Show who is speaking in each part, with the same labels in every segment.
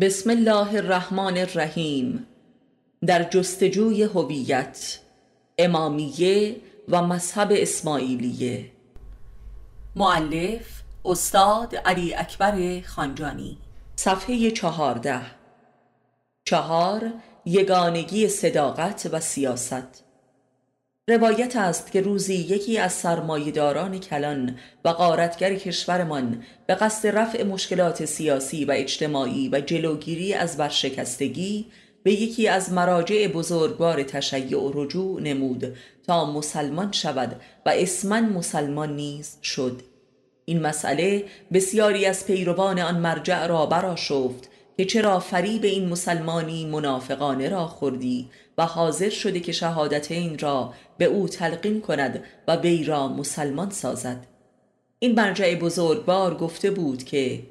Speaker 1: بسم الله الرحمن الرحیم. در جستجوی هویت امامیه و مذهب اسماعیلیه. معلف استاد علی اکبر خانجانی. صفحه چهارده. چهار یگانگی صداقت و سیاست. روایت است که روزی یکی از سرمایهداران کلان و غارتگر کشورمان به قصد رفع مشکلات سیاسی و اجتماعی و جلوگیری از ورشکستگی به یکی از مراجع بزرگوار تشیع رجوع نمود تا مسلمان شود و اسمن مسلمان نیز شد. این مسئله بسیاری از پیروان آن مرجع را براشفت که چرا فریب این مسلمانی منافقانه را خوردی و حاضر شده که شهادت این را به او تلقین کند و وی را مسلمان سازد. این مرجع بزرگوار گفته بود که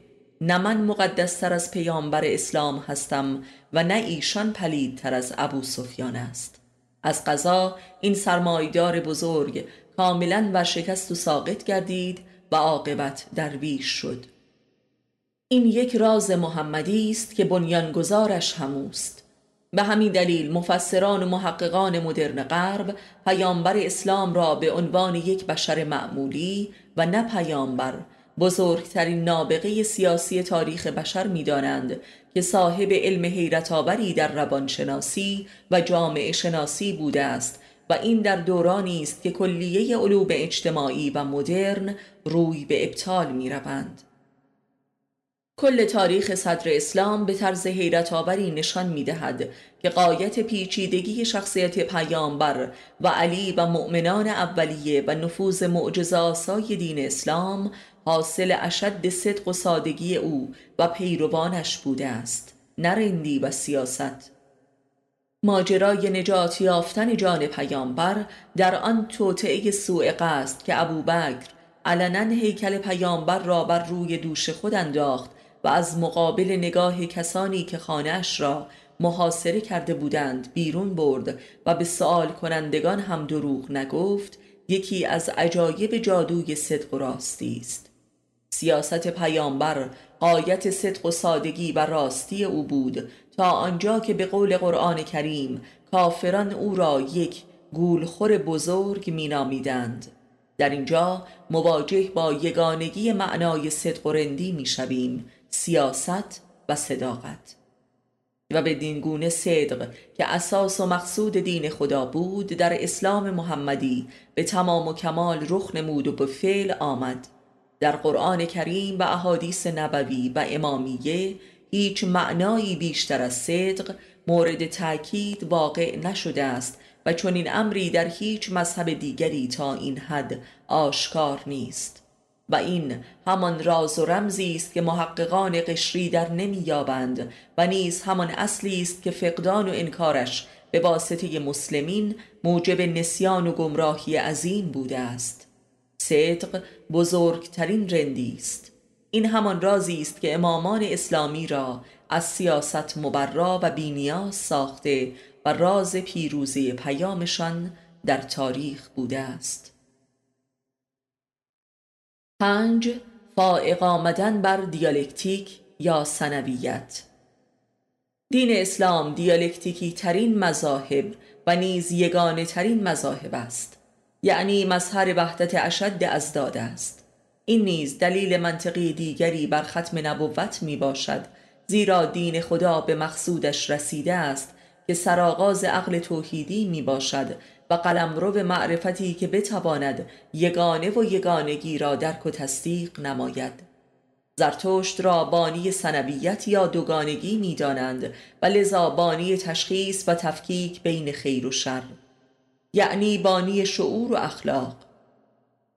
Speaker 1: نه من مقدستر از پیامبر اسلام هستم و نه ایشان پلیدتر از ابو سفیان است. از قضا این سرمایدار بزرگ کاملا و شکست و ساقط گردید و عاقبت درویش شد. این یک راز محمدی است که بنیانگذارش هموست به همین دلیل مفسران و محققان مدرن غرب پیامبر اسلام را به عنوان یک بشر معمولی و نه پیامبر بزرگترین نابغه سیاسی تاریخ بشر می‌دانند که صاحب علم حیرت آوری در روانشناسی و جامعه شناسی بوده است و این در دورانی است که کلیه علوم اجتماعی و مدرن روی به ابطال می روند. کل تاریخ صدر اسلام به طرز حیرت آوری نشان می دهد که قایت پیچیدگی شخصیت پیامبر و علی و مؤمنان اولیه و نفوذ معجزاسای دین اسلام حاصل اشد صدق و سادگی او و پیروانش بوده است نرندی و سیاست. ماجرای نجات یافتن جان پیامبر در آن توطعه سوء قصد که ابوبکر علنا هیکل پیامبر را بر روی دوش خود انداخت از مقابل نگاه کسانی که خانهاش را محاصره کرده بودند بیرون برد و به سوال کنندگان هم دروغ نگفت یکی از عجایب جادوی صدق و راستی است. سیاست پیامبر قایت صدق و سادگی و راستی او بود تا آنجا که به قول قرآن کریم کافران او را یک گولخور بزرگ مینامیدند. در اینجا مواجه با یگانگی معنای صدق و رندی می‌شویم. سیاست و صداقت. و به دینگونه صدق که اساس و مقصود دین خدا بود در اسلام محمدی به تمام و کمال رخ نمود و به فعل آمد. در قرآن کریم و احادیث نبوی و امامیه هیچ معنایی بیشتر از صدق مورد تاکید واقع نشده است و چون این امری در هیچ مذهب دیگری تا این حد آشکار نیست. و این همان راز و رمزی است که محققان قشری در نمییابند و نیز همان اصلی است که فقدان و انکارش به واسطه مسلمین موجب نسیان و گمراهی عظیم بوده است. صدق بزرگترین رندی است. این همان رازی است که امامان اسلامی را از سیاست مبرا و بینیاز ساخته و راز پیروزی پیامشان در تاریخ بوده است. پنج فائق آمدن بر دیالکتیک یا سنویت. دین اسلام دیالکتیکی ترین مذاهب و نیز یگانه ترین مذاهب است. یعنی مظهر وحدت اشد از داده است. این نیز دلیل منطقی دیگری بر ختم نبوت می باشد زیرا دین خدا به مقصودش رسیده است که سرآغاز عقل توحیدی می باشد و قلمرو معرفتی که بتواند یگانه و یگانگی را درک و تصدیق نماید. زرتشت را بانی سنویت یا دوگانگی می دانند و لذا بانی تشخیص و تفکیک بین خیر و شر. یعنی بانی شعور و اخلاق.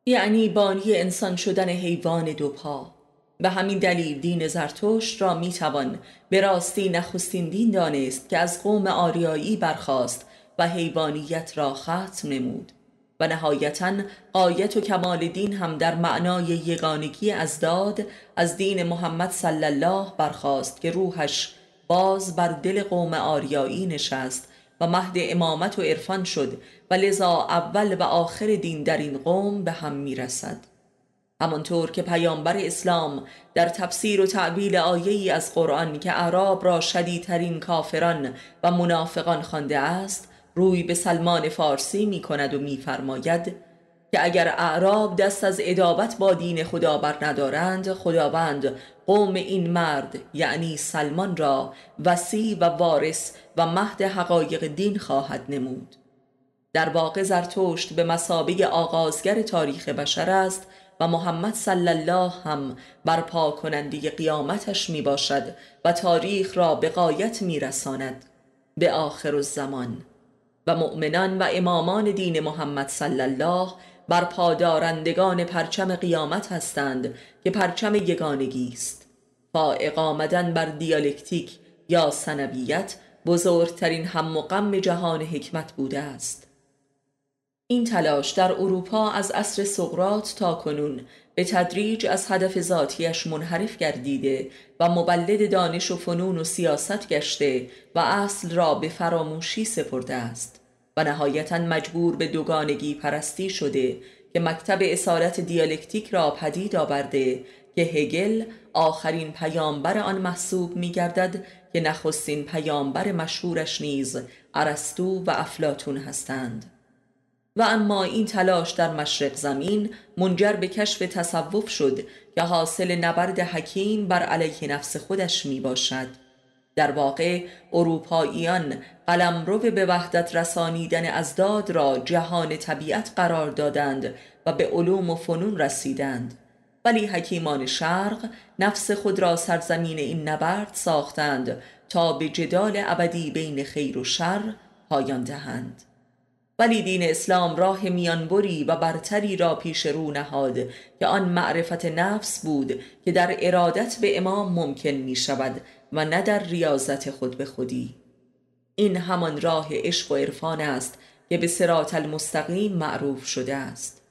Speaker 1: یعنی بانی انسان شدن حیوان دو پا. به همین دلیل دین زرتشت را می توان به راستی نخستین دین دانست که از قوم آریایی برخاست و حیوانیت را ختم نمود و نهایتا آیت و کمال دین هم در معنای یگانگی از داد از دین محمد صلی الله برخاست که روحش باز بر دل قوم آریایی نشست و مهد امامت و عرفان شد و لذا اول و آخر دین در این قوم به هم می رسد همانطور که پیامبر اسلام در تفسیر و تعبیل آیه‌ای از قرآن که اعراب را شدیدترین کافران و منافقان خوانده است روی به سلمان فارسی می کند و میفرماید که اگر اعراب دست از ادابت با دین خدا بر ندارند خداوند قوم این مرد یعنی سلمان را وسیع و وارث و مهد حقایق دین خواهد نمود. در واقع زرتشت به مسابه آغازگر تاریخ بشر است و محمد صلی الله هم برپا کننده قیامتش می باشد و تاریخ را به قایت می رساند به آخر الزمان. و مؤمنان و امامان دین محمد صلی الله بر پادارندگان پرچم قیامت هستند که پرچم یگانگی است. فائق آمدن بر دیالکتیک یا سنویت بزرگترین هم و غم جهان حکمت بوده است. این تلاش در اروپا از عصر سقرات تا کنون به تدریج از هدف ذاتیش منحرف گردیده و مبلد دانش و فنون و سیاست گشته و اصل را به فراموشی سپرده است و نهایتا مجبور به دوگانگی پرستی شده که مکتب اصالت دیالکتیک را پدید آورده که هگل آخرین پیامبر آن محسوب می گردد که نخستین پیامبر مشهورش نیز ارسطو و افلاتون هستند. و اما این تلاش در مشرق زمین منجر به کشف تصوف شد که حاصل نبرد حکیم بر علیه نفس خودش می باشد در واقع اروپاییان قلمرو به وحدت رسانیدن ازداد را جهان طبیعت قرار دادند و به علوم و فنون رسیدند. ولی حکیمان شرق نفس خود را سرزمین این نبرد ساختند تا به جدال ابدی بین خیر و شر پایان دهند. ولی دین اسلام راه میانبری و برتری را پیش رو نهاد که آن معرفت نفس بود که در ارادت به امام ممکن می شود و نه در ریاضت خود به خودی. این همان راه عشق و عرفان است که به سرات المستقیم معروف شده است.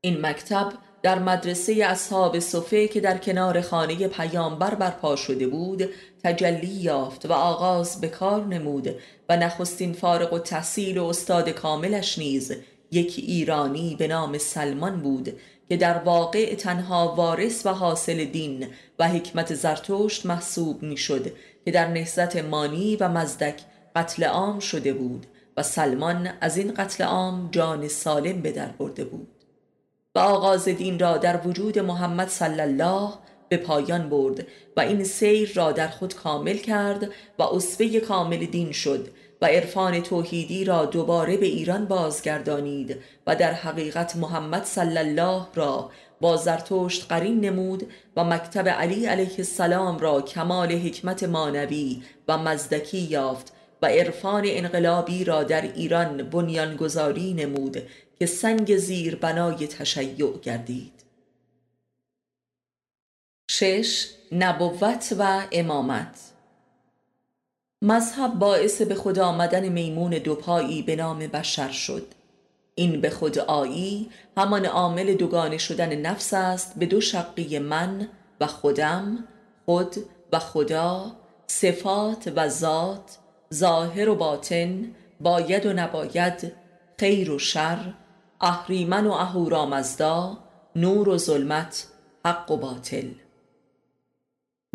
Speaker 1: این مکتب در مدرسه اصحاب صفه که در کنار خانه پیامبر برپا شده بود تجلی یافت و آغاز به کار نمود و نخستین فارغ و تحصیل و استاد کاملش نیز یک ایرانی به نام سلمان بود که در واقع تنها وارث و حاصل دین و حکمت زرتشت محسوب می‌شد که در نهزت مانی و مزدک قتل عام شده بود و سلمان از این قتل عام جان سالم به در برده بود. و آغاز دین را در وجود محمد صلی الله به پایان برد و این سیر را در خود کامل کرد و اصفه کامل دین شد و عرفان توحیدی را دوباره به ایران بازگردانید و در حقیقت محمد صلی الله را با زرتشت قرین نمود و مکتب علی علیه السلام را کمال حکمت مانوی و مزدکی یافت و عرفان انقلابی را در ایران بنیانگذاری نمود که سنگ زیر بنای تشیع گردید. شش نبوت و امامت. مذهب باعث به خود آمدن میمون دوپایی به نام بشر شد. این به خود آیی همان عامل دوگانه شدن نفس است به دو شقی من و خودم خود و خدا صفات و ذات ظاهر و باطن باید و نباید خیر و شر اهریمن و اهورامزدا نور و ظلمت حق و باطل.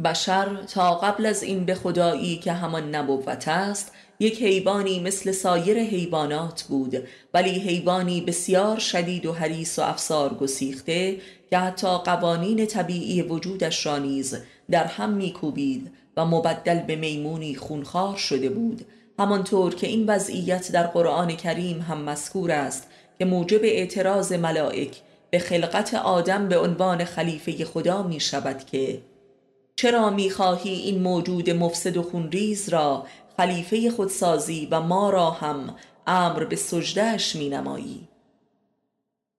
Speaker 1: بشر تا قبل از این به خدایی که همان نبوت است یک حیوانی مثل سایر حیوانات بود ولی حیوانی بسیار شدید و حریص و افسار گسیخته که حتی قوانین طبیعی وجودش را نیز در هم میکوبید و مبدل به میمونی خونخوار شده بود. همانطور که این وضعیت در قرآن کریم هم مذکور است که موجب اعتراض ملائک به خلقت آدم به عنوان خلیفه خدا می شود که چرا می‌خواهی این موجود مفسد و خونریز را خلیفه خودسازی و ما را هم امر به سجدهش می نمایی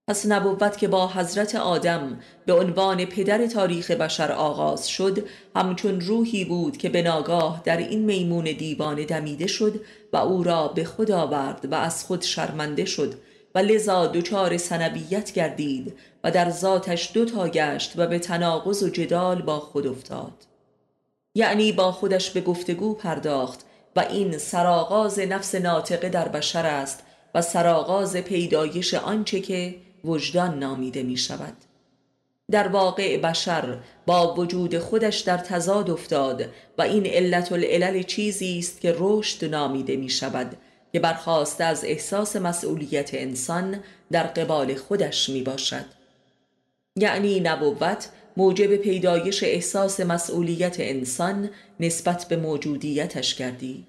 Speaker 1: پس نبوت که با حضرت آدم به عنوان پدر تاریخ بشر آغاز شد همچون روحی بود که به ناگاه در این میمون دیوانه دمیده شد و او را به خود آورد و از خود شرمنده شد. و لذا دچار سنبیت گردید و در ذاتش دو تا گشت و به تناقض و جدال با خود افتاد. یعنی با خودش به گفتگو پرداخت و این سراغاز نفس ناطقه در بشر است و سراغاز پیدایش آنچه که وجدان نامیده می شود در واقع بشر با وجود خودش در تضاد افتاد و این علت العلل چیزی است که رشد نامیده می شود که برخواسته از احساس مسئولیت انسان در قبال خودش می باشد یعنی نبوت موجب پیدایش احساس مسئولیت انسان نسبت به موجودیتش گردید.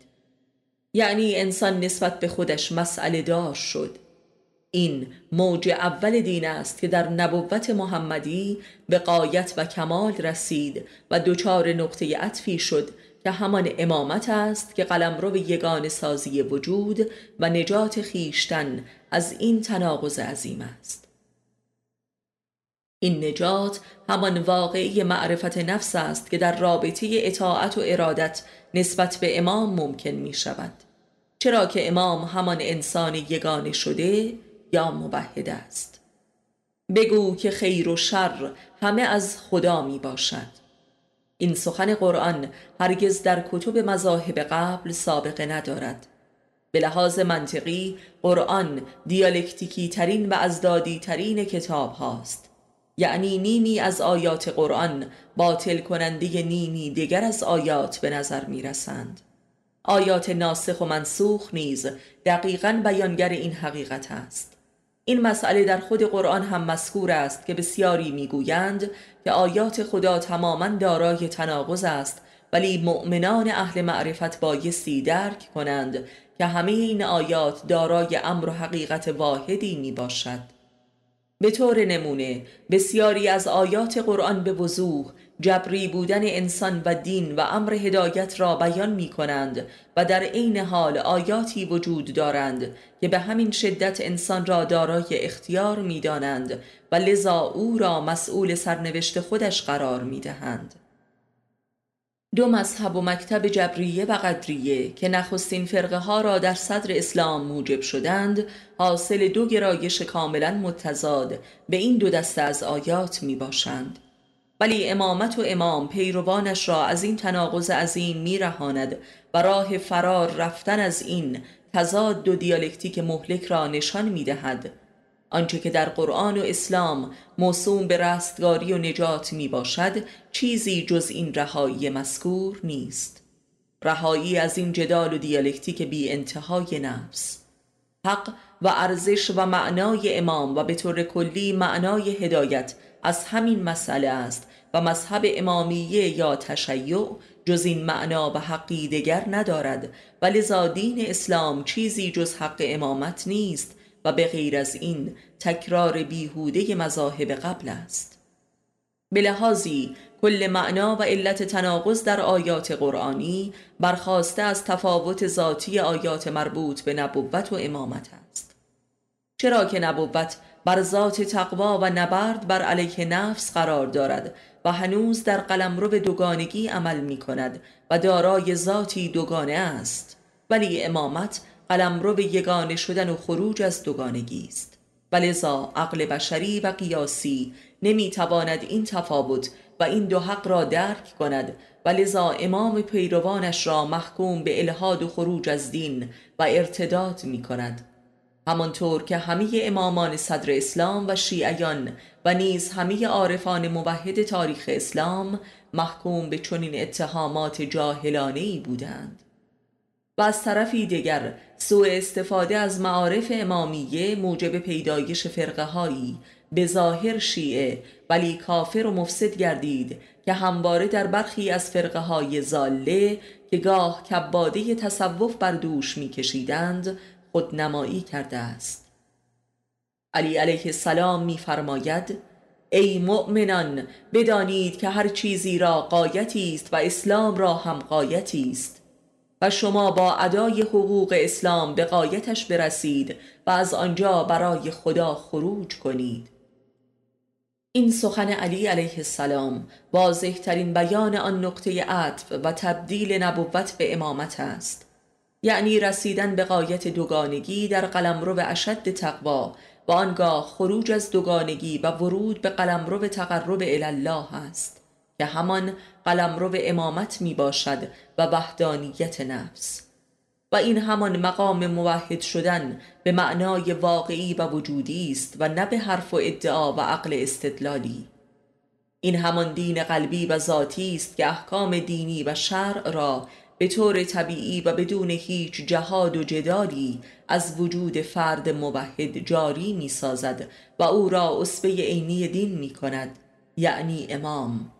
Speaker 1: یعنی انسان نسبت به خودش مسئله دار شد. این موج اول دین است که در نبوت محمدی به قایت و کمال رسید و دچار نقطه عطفی شد که همان امامت است که قلمرو یگان سازی وجود و نجات خیشتن از این تناقض عظیم است. این نجات همان واقعی معرفت نفس است که در رابطه اطاعت و ارادت نسبت به امام ممکن می شود. چرا که امام همان انسان یگانه شده یا موحد است. بگو که خیر و شر همه از خدا می باشد. این سخن قرآن هرگز در کتب مذاهب قبل سابقه ندارد. به لحاظ منطقی قرآن دیالکتیکی ترین و ازدادی ترین کتاب هاست. یعنی نیمی از آیات قرآن باطل کننده نیمی دیگر از آیات به نظر می رسند آیات ناسخ و منسوخ نیز دقیقا بیانگر این حقیقت است. این مسئله در خود قرآن هم مذکور است که بسیاری می‌گویند که آیات خدا تماما دارای تناقض است ولی مؤمنان اهل معرفت بایستی درک کنند که همه این آیات دارای امر و حقیقت واحدی می باشد به طور نمونه بسیاری از آیات قرآن به وضوح جبری بودن انسان و دین و امر هدایت را بیان می کنند و در عین حال آیاتی وجود دارند که به همین شدت انسان را دارای اختیار می دانند و لذا او را مسئول سرنوشت خودش قرار می دهند. دو مذهب و مکتب جبریه و قدریه که نخستین فرقه ها را در صدر اسلام موجب شدند حاصل دو گرایش کاملا متضاد به این دو دسته از آیات می باشند. ولی امامت و امام پیروانش را از این تناقض عظیم میرهاند و راه فرار رفتن از این تضاد و دیالکتیک مهلک را نشان می‌دهد. آنچه که در قرآن و اسلام موسوم به رستگاری و نجات می باشد چیزی جز این رهایی مذکور نیست. رهایی از این جدال و دیالکتیک بی انتهای نفس. حق و ارزش و معنای امام و به طور کلی معنای هدایت از همین مسئله است و مذهب امامیه یا تشیع جز این معنا و حقی دگر ندارد و لذا اسلام چیزی جز حق امامت نیست و به غیر از این تکرار بیهوده مذاهب قبل است. به لحاظی کل معنا و علت تناقض در آیات قرآنی برخواسته از تفاوت ذاتی آیات مربوط به نبوت و امامت است. چرا که نبوت بر ذات تقوا و نبرد بر علیه نفس قرار دارد و هنوز در قلمرو دوگانگی عمل می کند و دارای ذاتی دوگانه است. ولی امامت قلمرو یگانه شدن و خروج از دوگانگی است. ولذا عقل بشری و قیاسی نمی تواند این تفاوت و این دو حق را درک کند و لذا امام پیروانش را محکوم به الهاد و خروج از دین و ارتداد می کند. همانطور که همه امامان صدر اسلام و شیعیان و نیز همه عارفان موحد تاریخ اسلام محکوم به چنین اتهامات جاهلانه ای بودند. و از طرفی دیگر سوء استفاده از معارف امامیه موجب پیدایش فرقه هایی به ظاهر شیعه ولی کافر و مفسد گردید که همواره در برخی از فرقه های زاله که گاه کباده تصوف بر دوش میکشیدند خودنمایی کرده است. علی علیه السلام میفرماید ای مؤمنان بدانید که هر چیزی را قایتی است و اسلام را هم قایتی است. و شما با ادای حقوق اسلام به قایتش برسید و از آنجا برای خدا خروج کنید. این سخن علی علیه السلام واضح ترین بیان آن نقطه عطف و تبدیل نبوت به امامت است. یعنی رسیدن به قایت دوگانگی در قلمرو اشد تقوا و آنگاه خروج از دوگانگی و ورود به قلمرو تقرب الله است که همان قلمرو امامت می باشد و وحدانیت نفس. و این همان مقام موحد شدن به معنای واقعی و وجودی است و نه به حرف و ادعا و عقل استدلالی. این همان دین قلبی و ذاتی است که احکام دینی و شرع را به طور طبیعی و بدون هیچ جهاد و جدالی از وجود فرد موحد جاری می سازد و او را اصفه عینی دین می کند یعنی امام.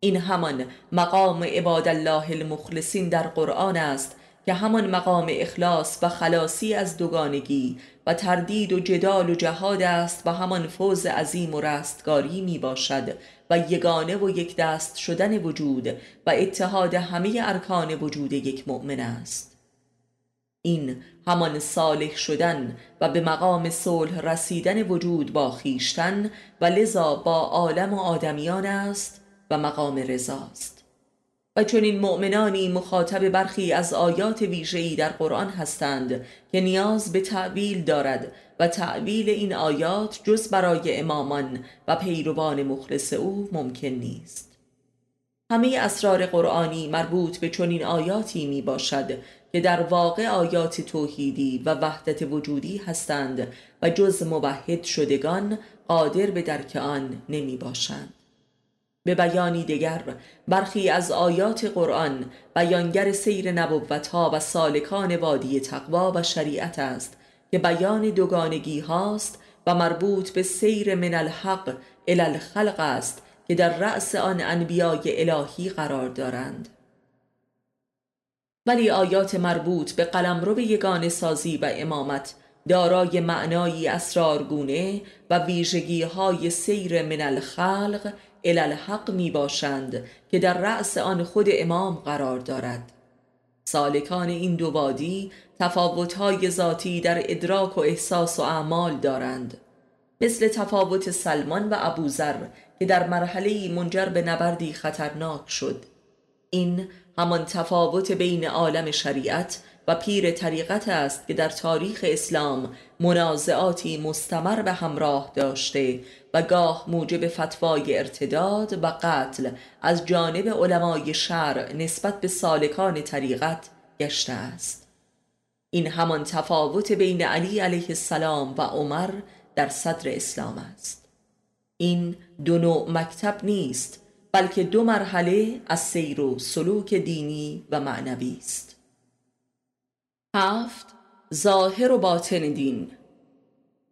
Speaker 1: این همان مقام عباد الله المخلصین در قرآن است که همان مقام اخلاص و خلاصی از دوگانگی و تردید و جدال و جهاد است و همان فوز عظیم و رستگاری می باشد و یگانه و یک دست شدن وجود و اتحاد همه ارکان وجود یک مؤمن است. این همان صالح شدن و به مقام صلح رسیدن وجود با خیشتن و لذا با عالم و آدمیان است و مقام رضاست و این مؤمنانی مخاطب برخی از آیات ویژه‌ای در قرآن هستند که نیاز به تعویل دارد و تعویل این آیات جز برای امامان و پیروان مخلص او ممکن نیست. همه اسرار قرآنی مربوط به چنین آیاتی می باشد که در واقع آیات توحیدی و وحدت وجودی هستند و جز موحد شدگان قادر به درک آن نمی باشند. به بیانی دیگر برخی از آیات قرآن بیانگر سیر نبوت ها و سالکان وادی تقوا و شریعت است که بیان دوگانگی هاست و مربوط به سیر من الحق الالخلق است که در رأس آن انبیای الهی قرار دارند. ولی آیات مربوط به قلمرو یگان سازی و امامت دارای معنایی اسرارگونه و ویژگی های سیر من الخلق الالحق می باشند که در رأس آن خود امام قرار دارد. سالکان این دو وادی تفاوتهای ذاتی در ادراک و احساس و اعمال دارند. مثل تفاوت سلمان و ابوذر که در مرحله منجر به نبردی خطرناک شد. این همان تفاوت بین عالم شریعت و پیر طریقت است که در تاریخ اسلام منازعاتی مستمر به همراه داشته و گاه موجب فتوای ارتداد و قتل از جانب علمای شرع نسبت به سالکان طریقت گشته است. این همان تفاوت بین علی علیه السلام و عمر در صدر اسلام است. این دو نوع مکتب نیست بلکه دو مرحله از سیر و سلوک دینی و معنوی است. هفت ظاهر و باطن دین.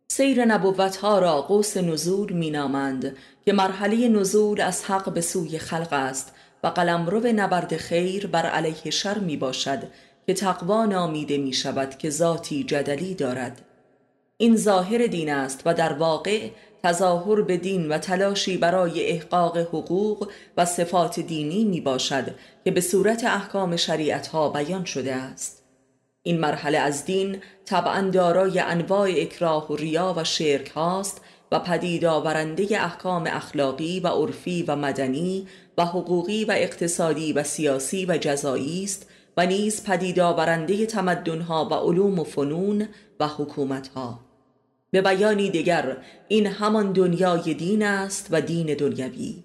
Speaker 1: سیر نبوت ها را قوس نزول می نامند که مرحله نزول از حق به سوی خلق است و قلمرو نبرد خیر بر علیه شر می باشد که تقوا نامیده می شود که ذاتی جدلی دارد. این ظاهر دین است و در واقع تظاهر به دین و تلاشی برای احقاق حقوق و صفات دینی می باشد که به صورت احکام شریعت ها بیان شده است. این مرحله از دین طبعا دارای انواع اکراه و ریا و شرک هاست و پدید آورنده احکام اخلاقی و عرفی و مدنی و حقوقی و اقتصادی و سیاسی و جزایی است و نیز پدید آورنده تمدنها و علوم و فنون و حکومتها. به بیانی دیگر این همان دنیای دین است و دین دنیوی.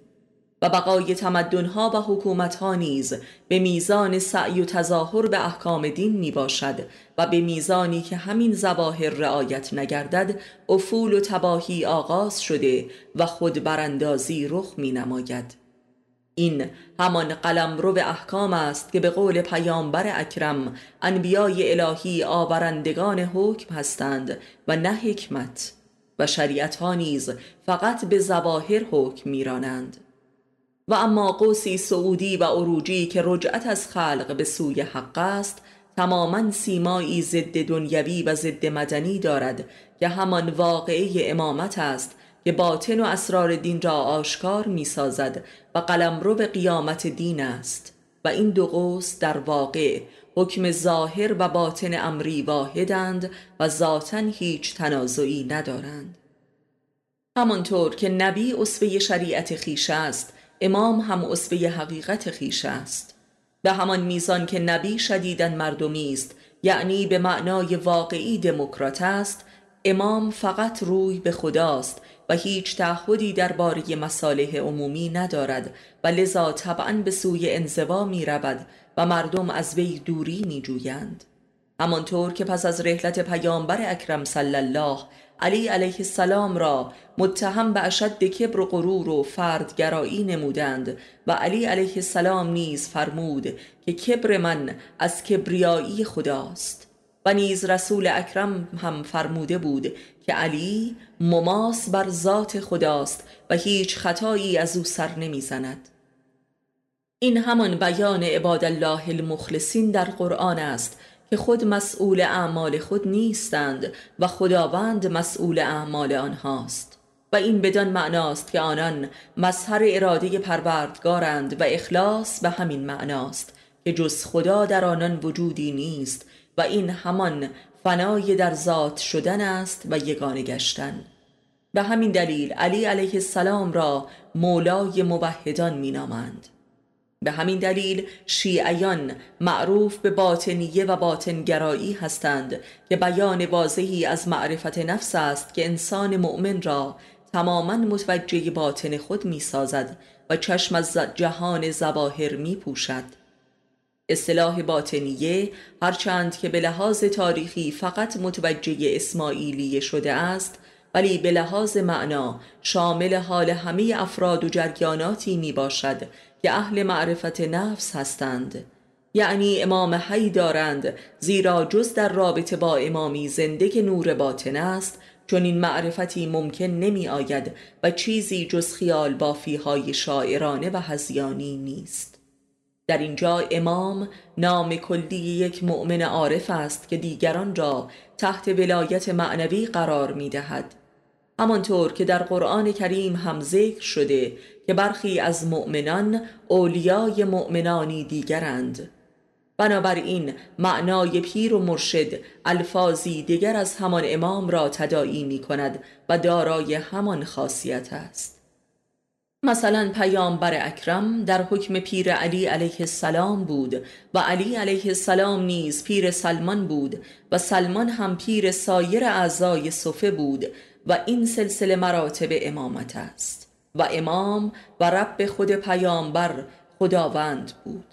Speaker 1: و بقای تمدنها و حکومتها نیز به میزان سعی و تظاهر به احکام دین می باشد و به میزانی که همین زواهر رعایت نگردد افول و تباهی آغاز شده و خود براندازی رخ می نماید این همان قلم رو به احکام است که به قول پیامبر اکرم انبیای الهی آورندگان حکم هستند و نه حکمت و شریعت ها نیز فقط به زواهر حکم میرانند. و اما قوسی سعودی و عروجی که رجعت از خلق به سوی حق است تماما سیمایی ضد دنیوی و ضد مدنی دارد که همان واقعه امامت است که باطن و اسرار دین را آشکار می سازد و به قیامت دین است. و این دو قوس در واقع حکم ظاهر و باطن امری واحدند و ذاتا هیچ تنازعی ندارند. همانطور که نبی اصفه شریعت خیش است امام هم اصفه حقیقت خیش است. به همان میزان که نبی شدیدن مردمی است یعنی به معنای واقعی دموکرات است امام فقط روی به خداست و هیچ تعهدی درباره مصالح عمومی ندارد و لذا طبعا به سوی انزوا می رود و مردم از وی دوری می جویند همانطور که پس از رحلت پیامبر اکرم صلی الله علی علیه السلام را متهم به اشد کبر و غرور و فردگرایی نمودند و علی علیه السلام نیز فرمود که کبر من از کبریایی خداست و نیز رسول اکرم هم فرموده بود که علی مماس بر ذات خداست و هیچ خطایی از او سر نمی‌زند. این همان بیان عباد الله المخلصین در قرآن است که خود مسئول اعمال خود نیستند و خداوند مسئول اعمال آنهاست. و این بدان معناست که آنان مظهر اراده پروردگارند و اخلاص به همین معناست که جز خدا در آنان وجودی نیست و این همان فنای در ذات شدن است و یگانه گشتن. به همین دلیل علی علیه السلام را مولای موحدان مینامند. به همین دلیل شیعیان معروف به باطنیه و باطنگرایی هستند که بیان واضحی از معرفت نفس است که انسان مؤمن را تماما متوجه باطن خود می سازد و چشم از جهان زواهر می پوشد اصطلاح باطنیه هرچند که به لحاظ تاریخی فقط متوجه اسماعیلیه شده است ولی به لحاظ معنا شامل حال همه افراد و جریاناتی می باشد که اهل معرفت نفس هستند. یعنی امام حی دارند زیرا جز در رابطه با امامی زنده که نور باطن است چون این معرفتی ممکن نمی آید و چیزی جز خیال بافی های شاعرانه و هزیانی نیست. در اینجا امام نام کلی یک مؤمن عارف است که دیگران را تحت ولایت معنوی قرار می دهد همانطور که در قرآن کریم هم ذکر شده که برخی از مؤمنان اولیای مؤمنانی دیگرند. بنابراین معنای پیر و مرشد الفاظی دیگر از همان امام را تداعی می کند و دارای همان خاصیت است. مثلا پیامبر اکرم در حکم پیر علی علیه السلام بود و علی علیه السلام نیز پیر سلمان بود و سلمان هم پیر سایر اعضای صفه بود و این سلسله مراتب امامت است. و امام و رب خود پیامبر خداوند بود.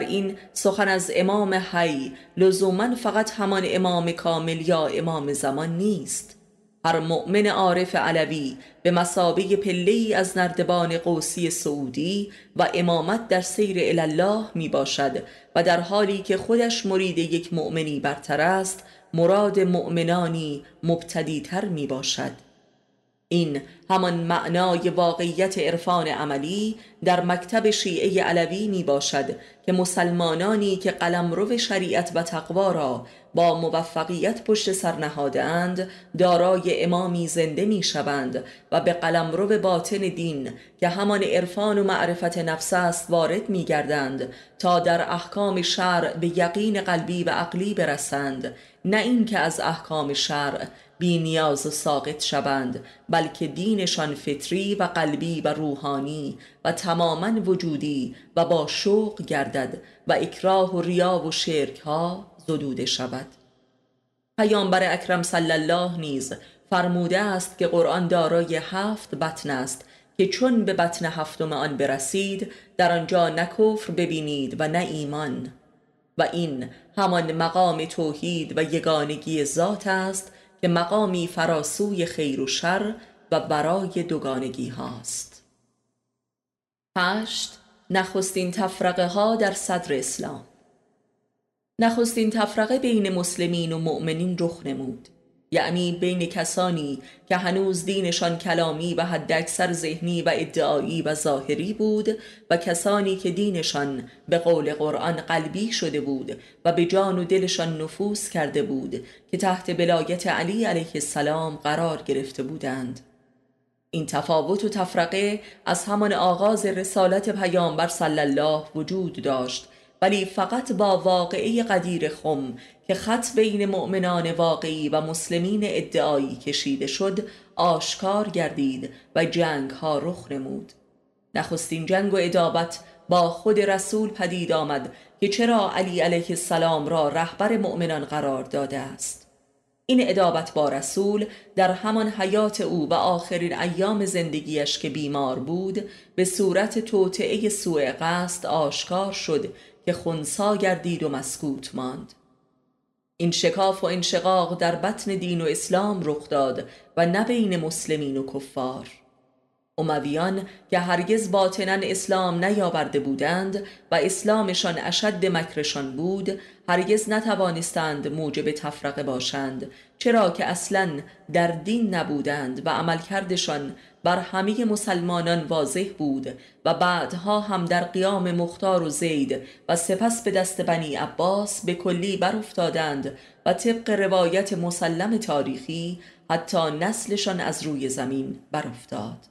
Speaker 1: این سخن از امام حی لزوما فقط همان امام کامل یا امام زمان نیست. هر مؤمن عارف علوی به مسابه پله از نردبان قوسی سعودی و امامت در سیر الله می باشد و در حالی که خودش مرید یک مؤمنی برتر است مراد مؤمنانی مبتدیتر می باشد این همان معنای واقعیت عرفان عملی در مکتب شیعه علوی می باشد که مسلمانانی که قلمرو شریعت و تقوا را با موفقیت پشت سر نهادهاند دارای امامی زنده می شوند و به قلمرو باطن دین که همان عرفان و معرفت نفس است وارد می گردند تا در احکام شرع به یقین قلبی و عقلی برسند. نه اینکه از احکام شرع بی نیاز و ساقط شوند بلکه دینشان فطری و قلبی و روحانی و تماما وجودی و با شوق گردد و اکراه و ریا و شرک ها زدوده شود. پیامبر اکرم صلی الله نیز فرموده است که قرآن دارای هفت بطن است که چون به بطن هفتم آن برسید در آنجا نه کفر ببینید و نه ایمان. و این همان مقام توحید و یگانگی ذات است که مقامی فراسوی خیر و شر و برای دوگانگی هاست. هشت نخستین تفرقه ها در صدر اسلام. نخستین تفرقه بین مسلمین و مؤمنین رخ نمود. یعنی بین کسانی که هنوز دینشان کلامی و حد اکثر ذهنی و ادعایی و ظاهری بود و کسانی که دینشان به قول قرآن قلبی شده بود و به جان و دلشان نفوذ کرده بود که تحت بلایت علی علیه السلام قرار گرفته بودند. این تفاوت و تفرقه از همان آغاز رسالت پیامبر صلی الله وجود داشت ولی فقط با واقعه قدیر خم که خط بین مؤمنان واقعی و مسلمین ادعایی کشیده شد آشکار گردید و جنگ ها رخ نمود. نخستین جنگ و ادابت با خود رسول پدید آمد که چرا علی علیه السلام را رهبر مؤمنان قرار داده است. این ادابت با رسول در همان حیات او و آخرین ایام زندگیش که بیمار بود به صورت توطعه سوء قصد آشکار شد که خونسا گردید و مسکوت ماند. این شکاف و انشقاق در بطن دین و اسلام رخ داد و نه بین مسلمین و کفار. امویان که هرگز باطنا اسلام نیاورده بودند و اسلامشان اشد مکرشان بود هرگز نتوانستند موجب تفرقه باشند چرا که اصلا در دین نبودند و عملکردشان بر همه مسلمانان واضح بود و بعدها هم در قیام مختار و زید و سپس به دست بنی عباس به کلی برافتادند و طبق روایت مسلم تاریخی حتی نسلشان از روی زمین برافتاد.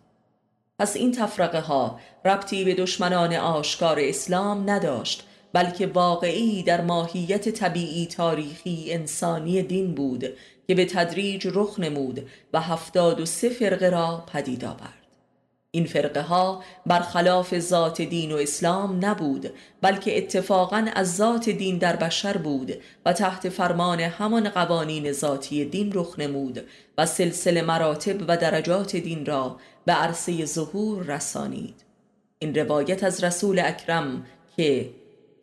Speaker 1: پس این تفرقه ها ربطی به دشمنان آشکار اسلام نداشت بلکه واقعی در ماهیت طبیعی تاریخی انسانی دین بود که به تدریج رخ نمود و هفتاد و سه فرقه را پدید آورد. این فرقه ها برخلاف ذات دین و اسلام نبود بلکه اتفاقا از ذات دین در بشر بود و تحت فرمان همان قوانین ذاتی دین رخ نمود و سلسله مراتب و درجات دین را به عرصه ظهور رسانید. این روایت از رسول اکرم که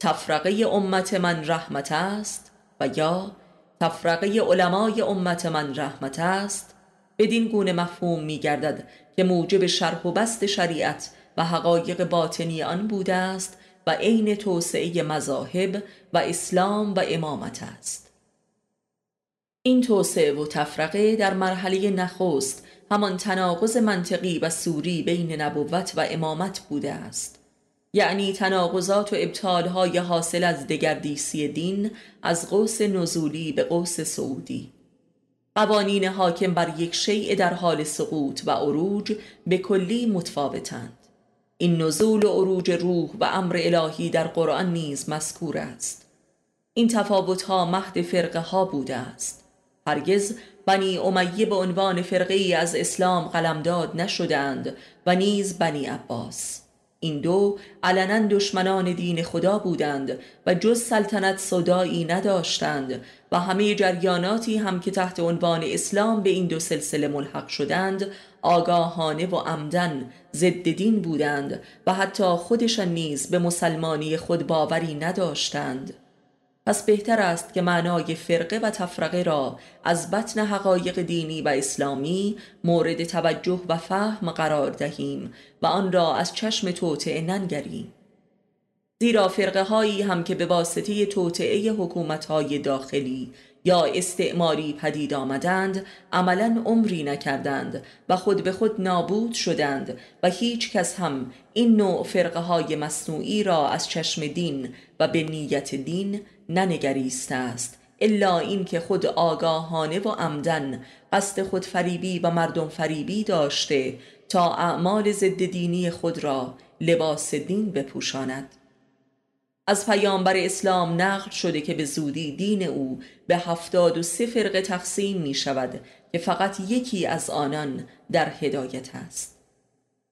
Speaker 1: تفرقه امت من رحمت است و یا تفرقه علمای امت من رحمت است بدین گونه مفهوم می گردد که موجب شرح و بست شریعت و حقایق باطنی آن بوده است و عین توسعه مذاهب و اسلام و امامت است. این توسعه و تفرقه در مرحله نخست همان تناقض منطقی و سوری بین نبوت و امامت بوده است. یعنی تناقضات و ابطالهای حاصل از دگردیسی دین از قوس نزولی به قوس سعودی. قوانین حاکم بر یک شیء در حال سقوط و عروج به کلی متفاوتند. این نزول و عروج روح و امر الهی در قرآن نیز مذکور است. این تفاوتها مهد فرقه ها بوده است. هرگز بنی امیه به عنوان فرقه ای از اسلام قلمداد نشدند و نیز بنی عباس. این دو علنا دشمنان دین خدا بودند و جز سلطنت صدایی نداشتند و همه جریاناتی هم که تحت عنوان اسلام به این دو سلسله ملحق شدند آگاهانه و عمدن ضد دین بودند و حتی خودشان نیز به مسلمانی خود باوری نداشتند. پس بهتر است که معنای فرقه و تفرقه را از بطن حقایق دینی و اسلامی مورد توجه و فهم قرار دهیم و آن را از چشم توطعه ننگریم. زیرا فرقه هایی هم که به واسطه توطعه حکومت های داخلی یا استعماری پدید آمدند عملا عمری نکردند و خود به خود نابود شدند و هیچ کس هم این نوع فرقه های مصنوعی را از چشم دین و به نیت دین ننگریسته است الا اینکه خود آگاهانه و عمدن قصد خود فریبی و مردم فریبی داشته تا اعمال ضد دینی خود را لباس دین بپوشاند. از پیامبر اسلام نقل شده که به زودی دین او به هفتاد و سه فرقه تقسیم می شود که فقط یکی از آنان در هدایت است.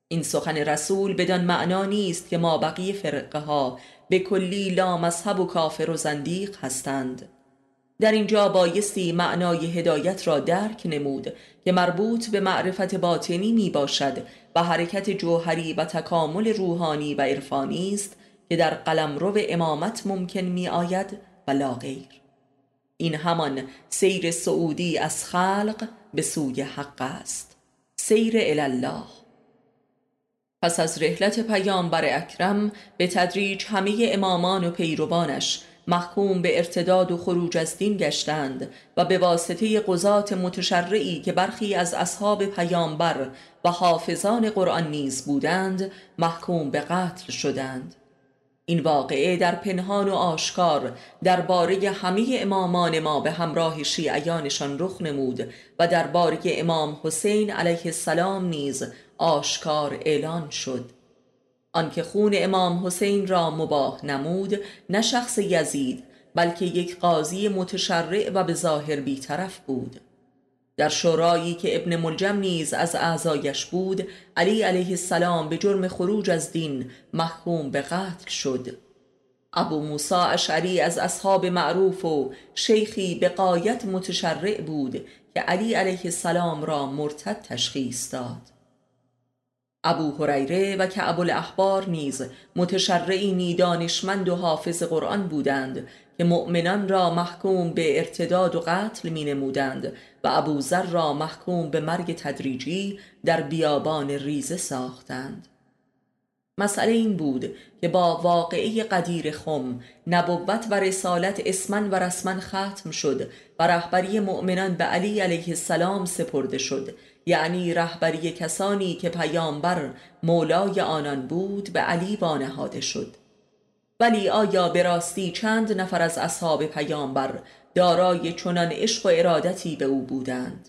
Speaker 1: این سخن رسول بدان معنا نیست که ما بقیه فرقه ها به کلی لا مذهب و کافر و زندیق هستند. در اینجا بایستی معنای هدایت را درک نمود که مربوط به معرفت باطنی می باشد و حرکت جوهری و تکامل روحانی و عرفانی است که در قلمرو امامت ممکن می آید و لا غیر. این همان سیر سعودی از خلق به سوی حق است. سیر الله پس از رحلت پیامبر اکرم به تدریج همه امامان و پیروانش محکوم به ارتداد و خروج از دین گشتند و به واسطه قضات متشرعی که برخی از اصحاب پیامبر و حافظان قرآن نیز بودند محکوم به قتل شدند. این واقعه در پنهان و آشکار درباره همه امامان ما به همراه شیعیانشان رخ نمود و درباره امام حسین علیه السلام نیز آشکار اعلان شد. آنکه خون امام حسین را مباه نمود نه شخص یزید بلکه یک قاضی متشرع و به ظاهر بیطرف بود. در شورایی که ابن ملجم نیز از اعضایش بود علی علیه السلام به جرم خروج از دین محکوم به قتل شد. ابو موسی اشعری از اصحاب معروف و شیخی به قایت متشرع بود که علی علیه السلام را مرتد تشخیص داد. ابو هریره و کعب الاحبار نیز متشرعینی دانشمند و حافظ قرآن بودند که مؤمنان را محکوم به ارتداد و قتل می نمودند و ابوذر را محکوم به مرگ تدریجی در بیابان ریزه ساختند. مسئله این بود که با واقعه قدیر خم نبوت و رسالت اسمن و رسمن ختم شد و رهبری مؤمنان به علی علیه السلام سپرده شد یعنی رهبری کسانی که پیامبر مولای آنان بود به علی وانهاده شد. ولی آیا به راستی چند نفر از اصحاب پیامبر دارای چنان عشق و ارادتی به او بودند؟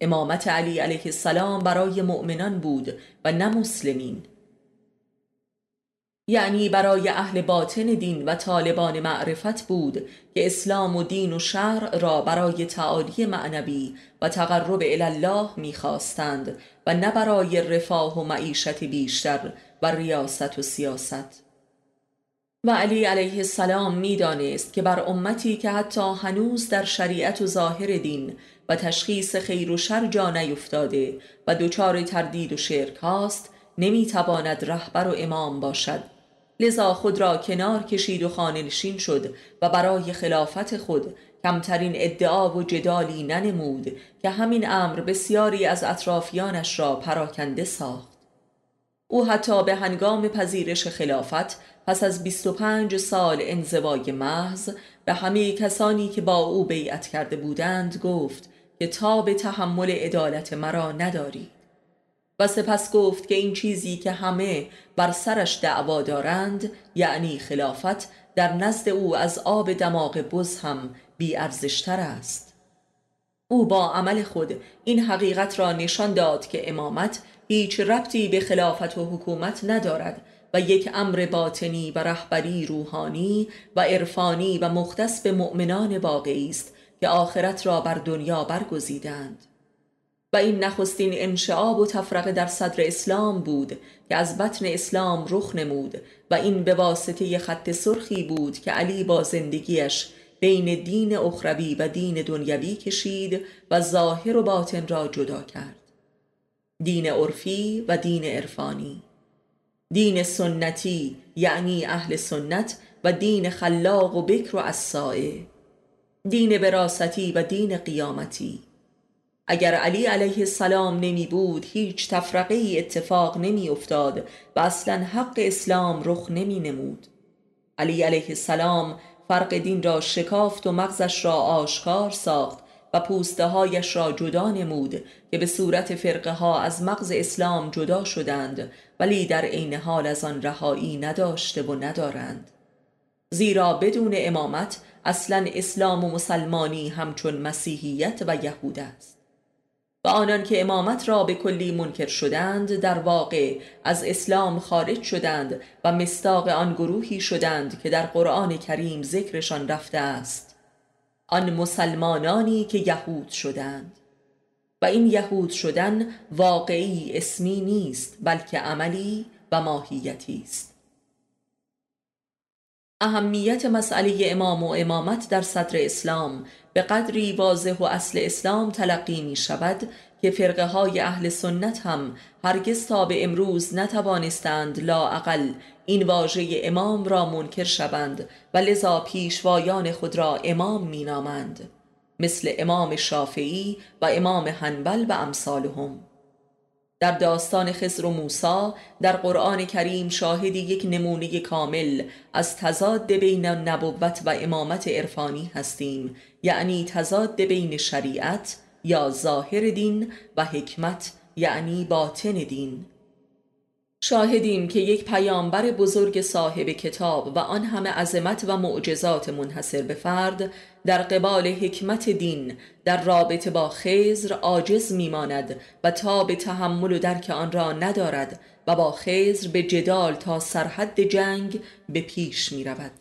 Speaker 1: امامت علی علیه السلام برای مؤمنان بود و نه مسلمین. یعنی برای اهل باطن دین و طالبان معرفت بود که اسلام و دین و شرع را برای تعالی معنوی و تقرب الله می‌خواستند و نه برای رفاه و معیشت بیشتر و ریاست و سیاست. و علی علیه السلام می‌دانست که بر امتی که حتی هنوز در شریعت و ظاهر دین و تشخیص خیر و شر جا نیفتاده و دچار تردید و شرک هاست نمی‌تواند رهبر و امام باشد. لذا خود را کنار کشید و خانلشین شد و برای خلافت خود کمترین ادعا و جدالی ننمود که همین امر بسیاری از اطرافیانش را پراکنده ساخت. او حتی به هنگام پذیرش خلافت پس از 25 سال انزوای محض به همه کسانی که با او بیعت کرده بودند گفت که تا به تحمل عدالت مرا نداری. و سپس گفت که این چیزی که همه بر سرش دعوا دارند یعنی خلافت در نزد او از آب دماغ بز هم بی ارزشتر است. او با عمل خود این حقیقت را نشان داد که امامت هیچ ربطی به خلافت و حکومت ندارد و یک امر باطنی و رهبری روحانی و عرفانی و مختص به مؤمنان واقعی است که آخرت را بر دنیا برگزیدند. و این نخستین انشعاب و تفرقه در صدر اسلام بود که از بطن اسلام رخ نمود و این به واسطه خط سرخی بود که علی با زندگیش بین دین اخروی و دین دنیوی کشید و ظاهر و باطن را جدا کرد. دین عرفی و دین عرفانی. دین سنتی یعنی اهل سنت و دین خلاق و بکر و اصائه دین براستی و دین قیامتی. اگر علی علیه السلام نمی بود هیچ تفرقه ای اتفاق نمی افتاد و اصلا حق اسلام رخ نمی نمود. علی علیه السلام فرق دین را شکافت و مغزش را آشکار ساخت و پوسته هایش را جدا نمود که به صورت فرقه ها از مغز اسلام جدا شدند ولی در عین حال از آن رهایی نداشته و ندارند. زیرا بدون امامت اصلا اسلام و مسلمانی همچون مسیحیت و یهود است. و آنان که امامت را به کلی منکر شدند در واقع از اسلام خارج شدند و مستاق آن گروهی شدند که در قرآن کریم ذکرشان رفته است. آن مسلمانانی که یهود شدند. و این یهود شدن واقعی اسمی نیست بلکه عملی و ماهیتی است. اهمیت مسئله امام و امامت در صدر اسلام به قدری واضح و اصل اسلام تلقی می شود که فرقه های اهل سنت هم هرگز تا به امروز نتوانستند لاعقل این واژه امام را منکر شوند و لذا پیشوایان خود را امام می نامند. مثل امام شافعی و امام حنبل و امثالهم. در داستان خزر و موسا در قرآن کریم شاهدی یک نمونه کامل از تضاد بین نبوت و امامت عرفانی هستیم. یعنی تضاد بین شریعت یا ظاهر دین و حکمت یعنی باطن دین. شاهدیم که یک پیامبر بزرگ صاحب کتاب و آن همه عظمت و معجزات منحصر به فرد در قبال حکمت دین در رابطه با خزر عاجز میماند و تا به تحمل و درک آن را ندارد و با خزر به جدال تا سرحد جنگ به پیش می رود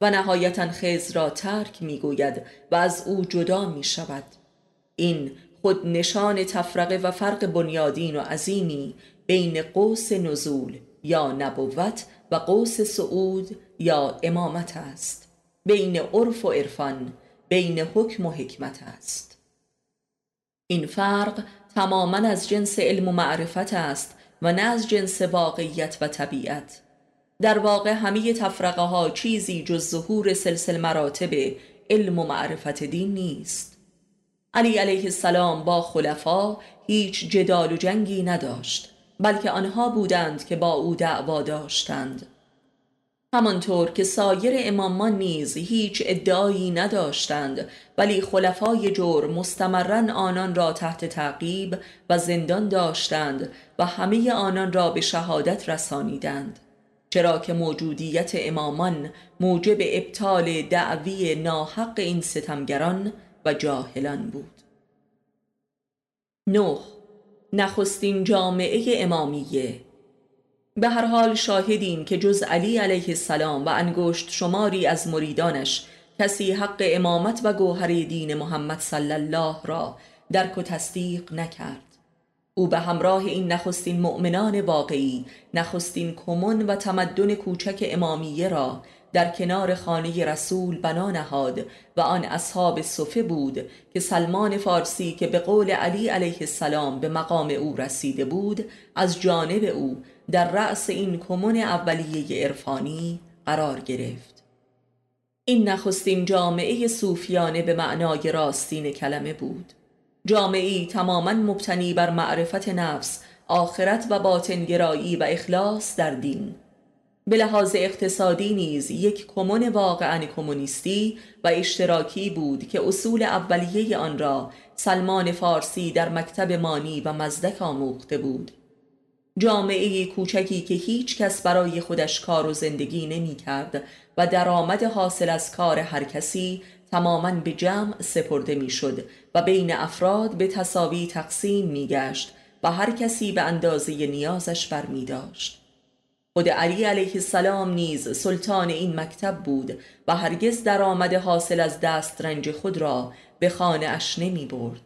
Speaker 1: و نهایتا خزر را ترک می گوید و از او جدا می شود این خود نشان تفرقه و فرق بنیادین و عظیمی بین قوس نزول یا نبوت و قوس سعود یا امامت است. بین عرف و عرفان بین حکم و حکمت است. این فرق تماما از جنس علم و معرفت است و نه از جنس واقعیت و طبیعت. در واقع همه تفرقه ها چیزی جز ظهور سلسل مراتب علم و معرفت دین نیست. علی علیه السلام با خلفا هیچ جدال و جنگی نداشت. بلکه آنها بودند که با او دعوا داشتند. همانطور که سایر امامان نیز هیچ ادعایی نداشتند ولی خلفای جور مستمرا آنان را تحت تعقیب و زندان داشتند و همه آنان را به شهادت رسانیدند. چرا که موجودیت امامان موجب ابطال دعوی ناحق این ستمگران و جاهلان بود. نه. نخستین جامعه امامیه. به هر حال شاهدیم که جز علی علیه السلام و انگشت شماری از مریدانش کسی حق امامت و گوهر دین محمد صلی الله را درک و تصدیق نکرد. او به همراه این نخستین مؤمنان واقعی نخستین کمون و تمدن کوچک امامیه را در کنار خانه رسول بنا نهاد و آن اصحاب صفه بود که سلمان فارسی که به قول علی علیه السلام به مقام او رسیده بود از جانب او در رأس این کمون اولیه عرفانی قرار گرفت. این نخستین جامعه صوفیانه به معنای راستین کلمه بود. جامعی تماما مبتنی بر معرفت نفس آخرت و باطنگرایی و اخلاص در دین. به لحاظ اقتصادی نیز یک کمون واقعا کمونیستی و اشتراکی بود که اصول اولیه آن را سلمان فارسی در مکتب مانی و مزدک آموخته بود جامعه کوچکی که هیچ کس برای خودش کار و زندگی نمی کرد و درآمد حاصل از کار هر کسی تماما به جمع سپرده می شد و بین افراد به تصاوی تقسیم می گشت و هر کسی به اندازه نیازش برمی داشت. خود علی علیه السلام نیز سلطان این مکتب بود و هرگز درآمد حاصل از دست رنج خود را به خانه اش نمی برد.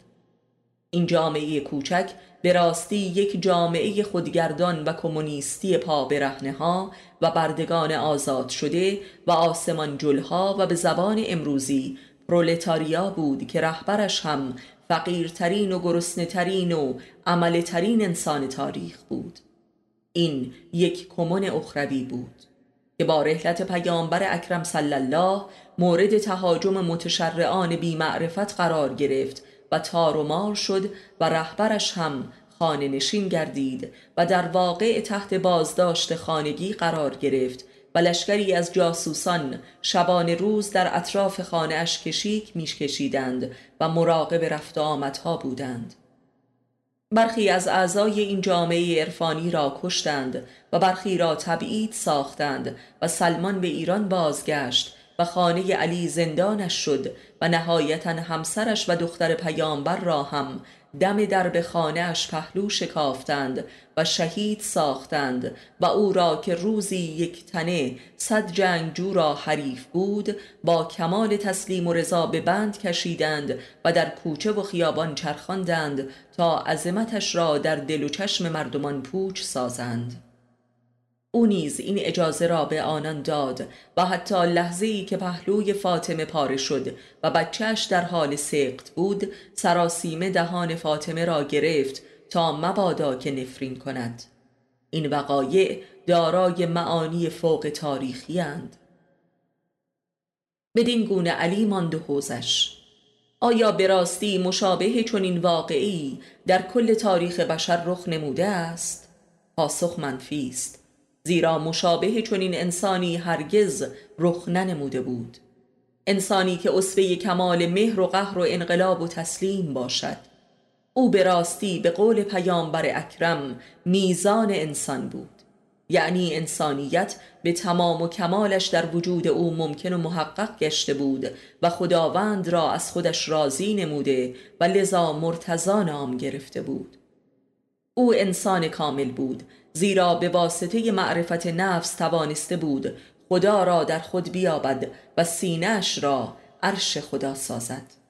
Speaker 1: این جامعه کوچک به راستی یک جامعه خودگردان و کمونیستی پا برهنه ها و بردگان آزاد شده و آسمان جلها و به زبان امروزی پرولتاریا بود که رهبرش هم فقیرترین و گرسنهترین و عملترین انسان تاریخ بود این یک کمون اخروی بود که با رحلت پیامبر اکرم صلی الله مورد تهاجم متشرعان بی معرفت قرار گرفت و تار و مار شد و رهبرش هم خانه نشین گردید و در واقع تحت بازداشت خانگی قرار گرفت و لشکری از جاسوسان شبان روز در اطراف خانه اش کشیک میش کشیدند و مراقب رفت آمدها بودند. برخی از اعضای این جامعه عرفانی را کشتند و برخی را تبعید ساختند و سلمان به ایران بازگشت و خانه علی زندانش شد و نهایتا همسرش و دختر پیامبر را هم دم درب خانهاش پهلو شکافتند و شهید ساختند و او را که روزی یک تنه صد جنگجو را حریف بود با کمال تسلیم و رضا به بند کشیدند و در کوچه و خیابان چرخاندند تا عظمتش را در دل و چشم مردمان پوچ سازند. او نیز این اجازه را به آنان داد و حتی لحظه ای که پهلوی فاطمه پاره شد و بچهش در حال سقط بود سراسیمه دهان فاطمه را گرفت تا مبادا که نفرین کند. این وقایع دارای معانی فوق تاریخی اند. بدین گونه علی ماند و حوزش. آیا به راستی مشابه چنین واقعی در کل تاریخ بشر رخ نموده است؟ پاسخ منفی است. زیرا مشابه چنین انسانی هرگز رخ ننموده بود. انسانی که اصفه کمال مهر و قهر و انقلاب و تسلیم باشد. او به راستی به قول پیامبر اکرم میزان انسان بود. یعنی انسانیت به تمام و کمالش در وجود او ممکن و محقق گشته بود و خداوند را از خودش راضی نموده و لذا مرتضا نام گرفته بود. او انسان کامل بود زیرا به واسطه معرفت نفس توانسته بود خدا را در خود بیابد و سینهش را عرش خدا سازد.